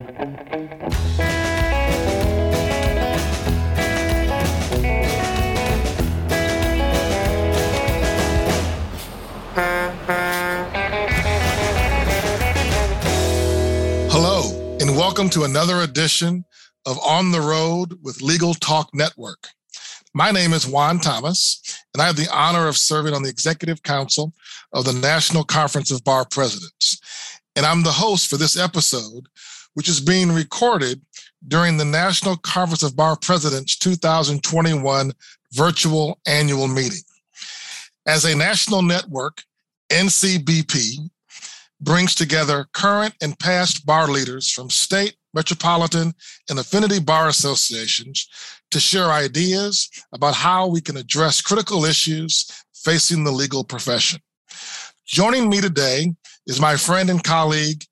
Hello, and welcome to another edition of On the Road with Legal Talk Network. My name is Juan Thomas, and I have the honor of serving on the Executive Council of the National Conference of Bar Presidents. And I'm the host for this episode, which is being recorded during the National Conference of Bar Presidents 2021 virtual annual meeting. As a national network, NCBP brings together current and past bar leaders from state, metropolitan, and affinity bar associations to share ideas about how we can address critical issues facing the legal profession. Joining me today is my friend and colleague,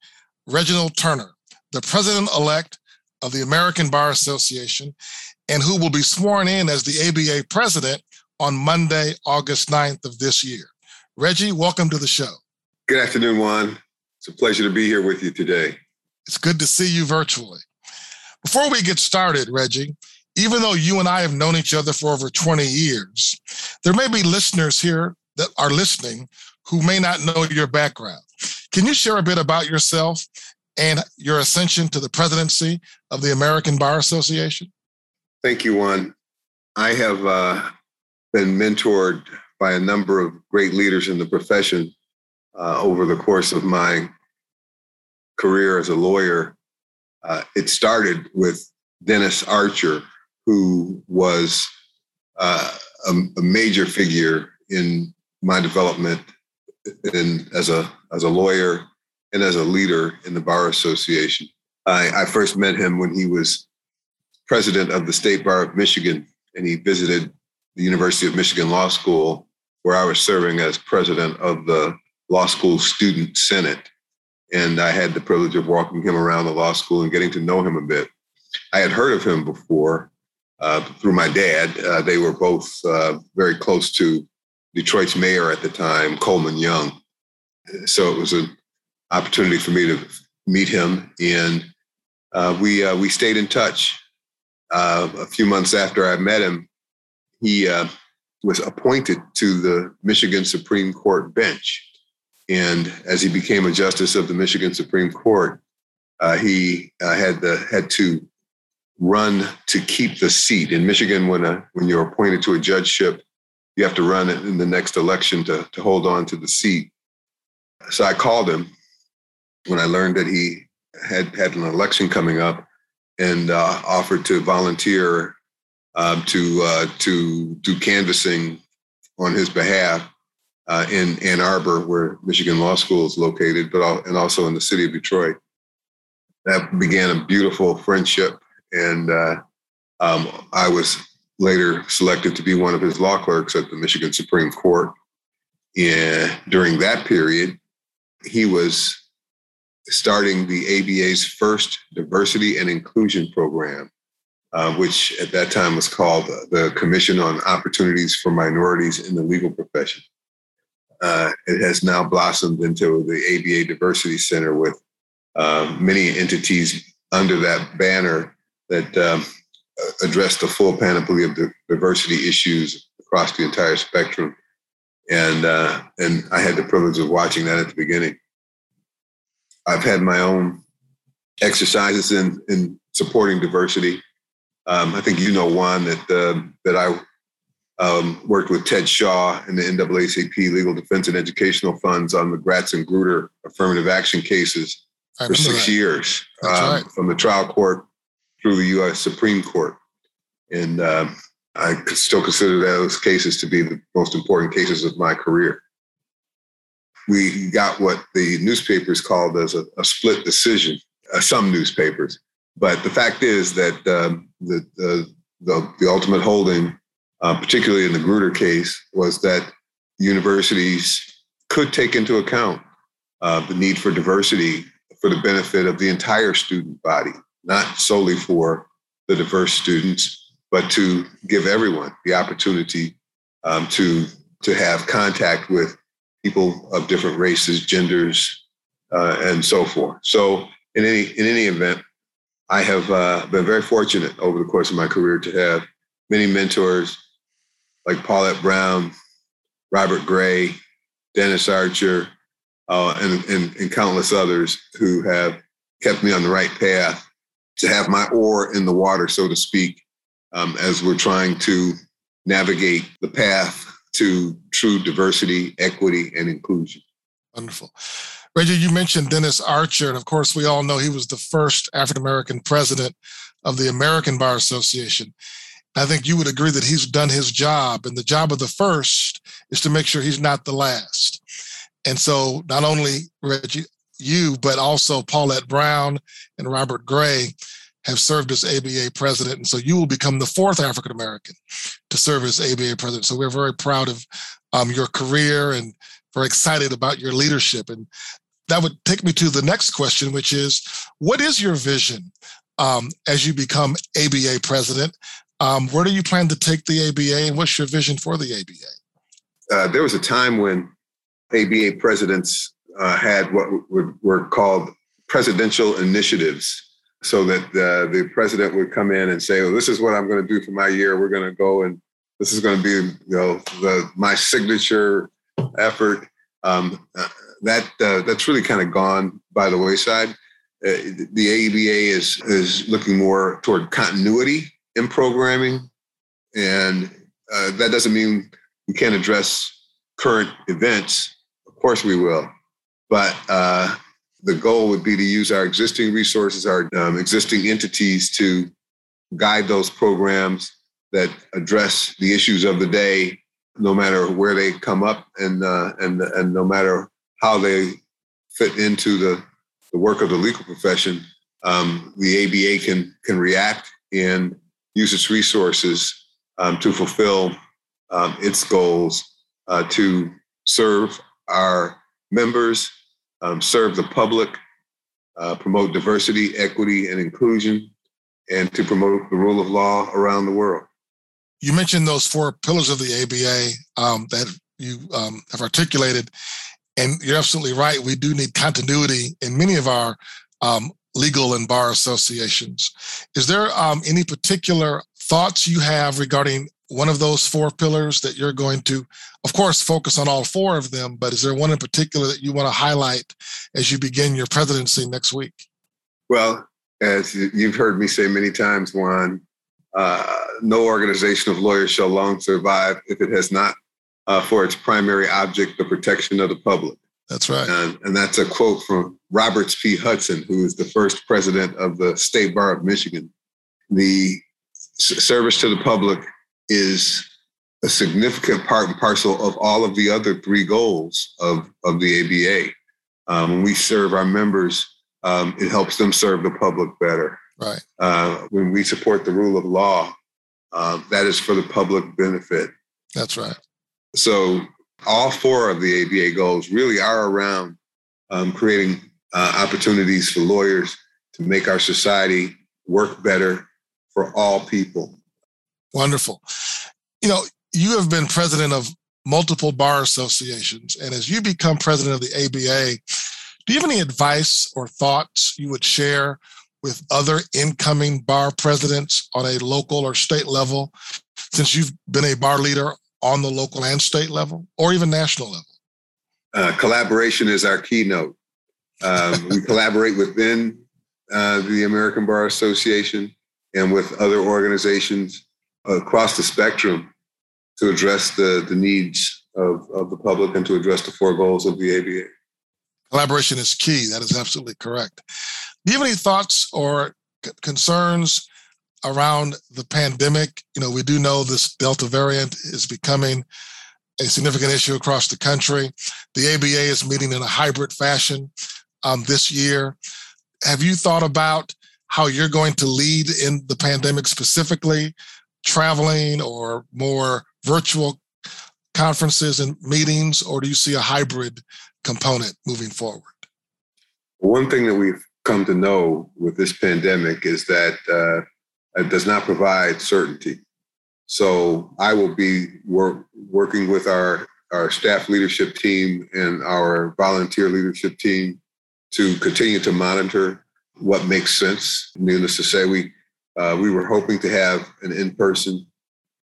Reginald Turner, the president elect of the American Bar Association, and who will be sworn in as the ABA president on Monday, August 9th of this year. Reggie, welcome to the show. Good afternoon, Juan. It's a pleasure to be here with you today. It's good to see you virtually. Before we get started, Reggie, even though you and I have known each other for over 20 years, there may be listeners here that are listening who may not know your background. Can you share a bit about yourself and your ascension to the presidency of the American Bar Association? Thank you, Juan. I have uh, been mentored by a number of great leaders in the profession uh, over the course of my career as a lawyer. Uh, it started with Dennis Archer, who was uh, a, a, major figure in my development in, as a as a lawyer and as a leader in the bar association. I, I first met him when he was president of the State Bar of Michigan, and he visited the University of Michigan Law School, where I was serving as president of the Law School Student Senate. And I had the privilege of walking him around the law school and getting to know him a bit. I had heard of him before uh, through my dad. Uh, they were both uh, very close to Detroit's mayor at the time, Coleman Young. So it was an opportunity for me to meet him, and uh, we uh, we stayed in touch. Uh, a few months after I met him, he was appointed to the Michigan Supreme Court bench, and as he became a justice of the Michigan Supreme Court, he had the had to run to keep the seat. In Michigan, when, a, when you're appointed to a judgeship, you have to run in the next election to, to hold on to the seat. So I called him when I learned that he had had an election coming up and uh, offered to volunteer uh, to uh, to do canvassing on his behalf uh, in Ann Arbor, where Michigan Law School is located, but and also in the city of Detroit. That began a beautiful friendship and uh, um, I was later selected to be one of his law clerks at the Michigan Supreme Court. And during that period, he was starting the ABA's first diversity and inclusion program, uh, which at that time was called the Commission on Opportunities for Minorities in the Legal Profession. Uh, it has now blossomed into the ABA Diversity Center with uh, many entities under that banner that um, address the full panoply of diversity issues across the entire spectrum. And uh, and I had the privilege of watching that at the beginning. I've had my own exercises in in supporting diversity. Um, I think you know one that uh, that I um, worked with Ted Shaw and the NAACP Legal Defense and Educational Funds on the Gratz and Grutter affirmative action cases for six that. years um, right. from the trial court through the U.S. Supreme Court. And uh, I still consider those cases to be the most important cases of my career. We got what the newspapers called as a, a split decision, uh, some newspapers. But the fact is that um, the, the, the, the, ultimate holding, uh, particularly in the Grutter case, was that universities could take into account uh, the need for diversity for the benefit of the entire student body not solely for the diverse students, but to give everyone the opportunity um, to to have contact with people of different races, genders, uh, and so forth. So, in any in any event, I have uh, been very fortunate over the course of my career to have many mentors like Paulette Brown, Robert Gray, Dennis Archer, uh, and, and, and countless others who have kept me on the right path to have my oar in the water, so to speak, um, as we're trying to navigate the path to true diversity, equity, and inclusion. Wonderful. Reggie, you mentioned Dennis Archer, and of course, we all know he was the first African American president of the American Bar Association. I think you would agree that he's done his job, and the job of the first is to make sure he's not the last. And so, not only Reggie, you, but also Paulette Brown and Robert Gray have served as ABA president. And so you will become the fourth African American to serve as ABA president. So we're very proud of um, your career and very excited about your leadership. And that would take me to the next question, which is what is your vision um, as you become ABA president? Um, where do you plan to take the ABA and what's your vision for the ABA? Uh, there was a time when ABA presidents uh, had what were called presidential initiatives so that uh, the president would come in and say, "Well, this is what I'm going to do for my year. We're going to go and this is going to be you know the, my signature effort." Um, uh, that uh, that's really kind of gone by the wayside. Uh, the ABA is is looking more toward continuity in programming, and uh, that doesn't mean we can't address current events. Of course, we will, but uh, the goal would be to use our existing resources, our um, existing entities to guide those programs that address the issues of the day, no matter where they come up and uh, and and no matter how they fit into the, the work of the legal profession. Um, the ABA can can react and use its resources um, to fulfill um, its goals uh, to serve our members um, serve the public, uh, promote diversity, equity, and inclusion, and to promote the rule of law around the world. You mentioned those four pillars of the ABA um, that you um, have articulated, and you're absolutely right. We do need continuity in many of our um, legal and bar associations. Is there um, any particular thoughts you have regarding one of those four pillars that you're going to, of course, focus on all four of them, but is there one in particular that you want to highlight as you begin your presidency next week? Well, as you've heard me say many times, Juan, uh, no organization of lawyers shall long survive if it has not uh, for its primary object the protection of the public. That's right. And, and that's a quote from Roberts P. Hudson, who is the first president of the State Bar of Michigan. The service to the public is a significant part and parcel of all of the other three goals of, of the ABA. Um, when we serve our members, um, it helps them serve the public better. Right. Uh, when we support the rule of law, uh, that is for the public benefit. That's right. So all four of the ABA goals really are around um, creating uh, opportunities for lawyers to make our society work better for all people. Wonderful. You know, you have been president of multiple bar associations. And as you become president of the ABA, do you have any advice or thoughts you would share with other incoming bar presidents on a local or state level since you've been a bar leader on the local and state level or even national level? Uh, collaboration is our keynote. Um, we collaborate within uh, the American Bar Association and with other organizations across the spectrum to address the, the needs of, of the public and to address the four goals of the ABA. Collaboration is key. That is absolutely correct. Do you have any thoughts or c- concerns around the pandemic? You know, we do know this Delta variant is becoming a significant issue across the country. The ABA is meeting in a hybrid fashion um, this year. Have you thought about how you're going to lead in the pandemic specifically? Traveling or more virtual conferences and meetings, or do you see a hybrid component moving forward? One thing that we've come to know with this pandemic is that uh, it does not provide certainty. So I will be wor- working with our, our staff leadership team and our volunteer leadership team to continue to monitor what makes sense. Needless to say, we uh, we were hoping to have an in-person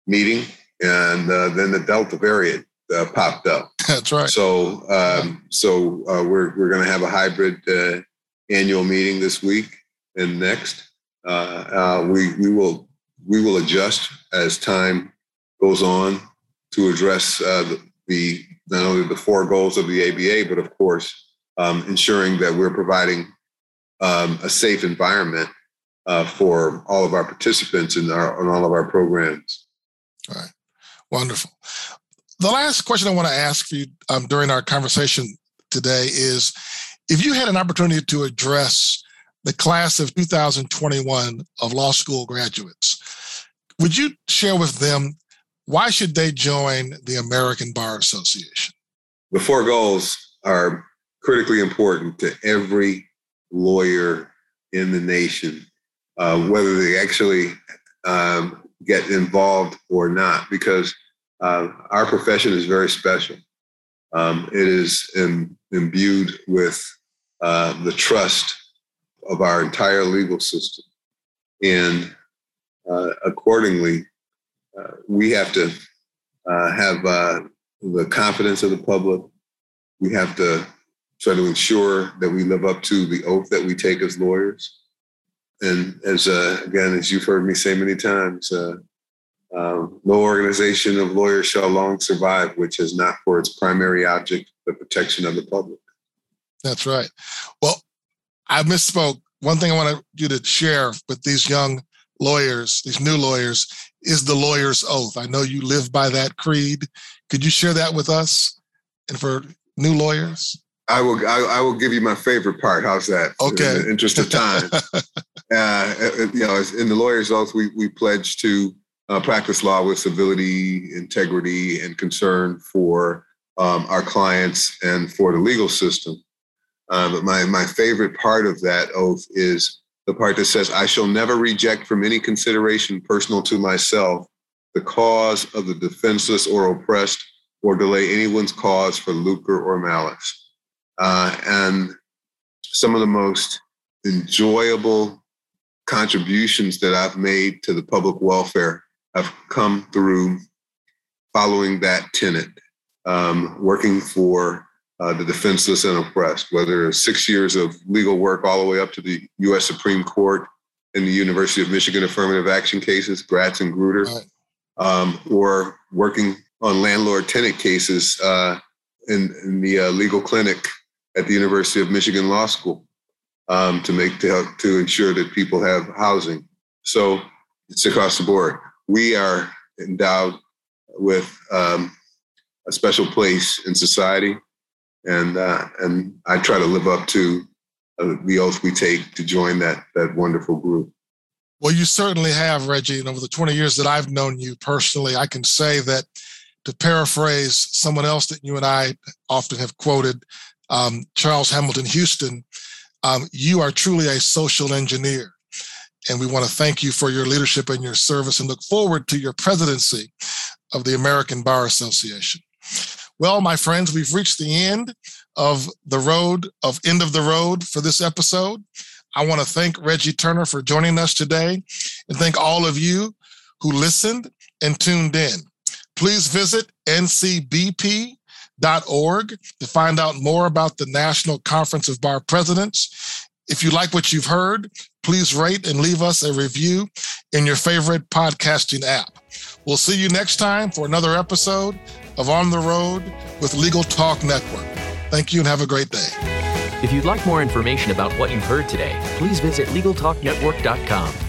meeting, and uh, then the Delta variant uh, popped up. That's right. So um, so uh, we're we're going to have a hybrid uh, annual meeting this week and next. Uh, we we will we will adjust as time goes on to address the, the not only the four goals of the ABA, but of course um, ensuring that we're providing um, a safe environment uh, for all of our participants in, our, in all of our programs. All right. Wonderful. The last question I want to ask for you um, during our conversation today is if you had an opportunity to address the class of 2021 of law school graduates, would you share with them why should they join the American Bar Association? The four goals are critically important to every lawyer in the nation, uh, whether they actually um, get involved or not, because uh, our profession is very special. Um, it is Im- imbued with uh, the trust of our entire legal system. And uh, accordingly, uh, we have to have the confidence of the public. We have to try to ensure that we live up to the oath that we take as lawyers. And as uh, again, as you've heard me say many times, uh, um, no organization of lawyers shall long survive, which has not for its primary object the protection of the public. That's right. Well, I misspoke. One thing I want you to share with these young lawyers, these new lawyers, is the lawyer's oath. I know you live by that creed. Could you share that with us and for new lawyers? I will. I, I, will give you my favorite part. How's that? Okay. In the interest of time, uh, you know, in the lawyer's oath, we we pledge to uh, practice law with civility, integrity, and concern for um, our clients and for the legal system. Uh, but my my favorite part of that oath is the part that says, "I shall never reject from any consideration personal to myself the cause of the defenseless or oppressed, or delay anyone's cause for lucre or malice." Uh, and some of the most enjoyable contributions that I've made to the public welfare have come through following that tenet, um, working for uh, the defenseless and oppressed, whether it's six years of legal work all the way up to the U.S. Supreme Court in the University of Michigan affirmative action cases, Gratz and Grutter, right. um, or working on landlord tenant cases uh, in, in, the uh, legal clinic at the University of Michigan Law School um, to make to help to ensure that people have housing. So it's across the board. We are endowed with um, a special place in society, and uh, and I try to live up to uh, the oath we take to join that that wonderful group. Well, you certainly have, Reggie. And over the 20 years that I've known you personally, I can say that to paraphrase someone else that you and I often have quoted, um, Charles Hamilton Houston, um, you are truly a social engineer. And we want to thank you for your leadership and your service and look forward to your presidency of the American Bar Association. Well, my friends, we've reached the end of the road of end of the road for this episode. I want to thank Reggie Turner for joining us today and thank all of you who listened and tuned in. Please visit ncbp org to find out more about the National Conference of Bar Presidents. If you like what you've heard, please rate and leave us a review in your favorite podcasting app. We'll see you next time for another episode of On the Road with Legal Talk Network. Thank you and have a great day. If you'd like more information about what you've heard today, please visit LegalTalkNetwork.com.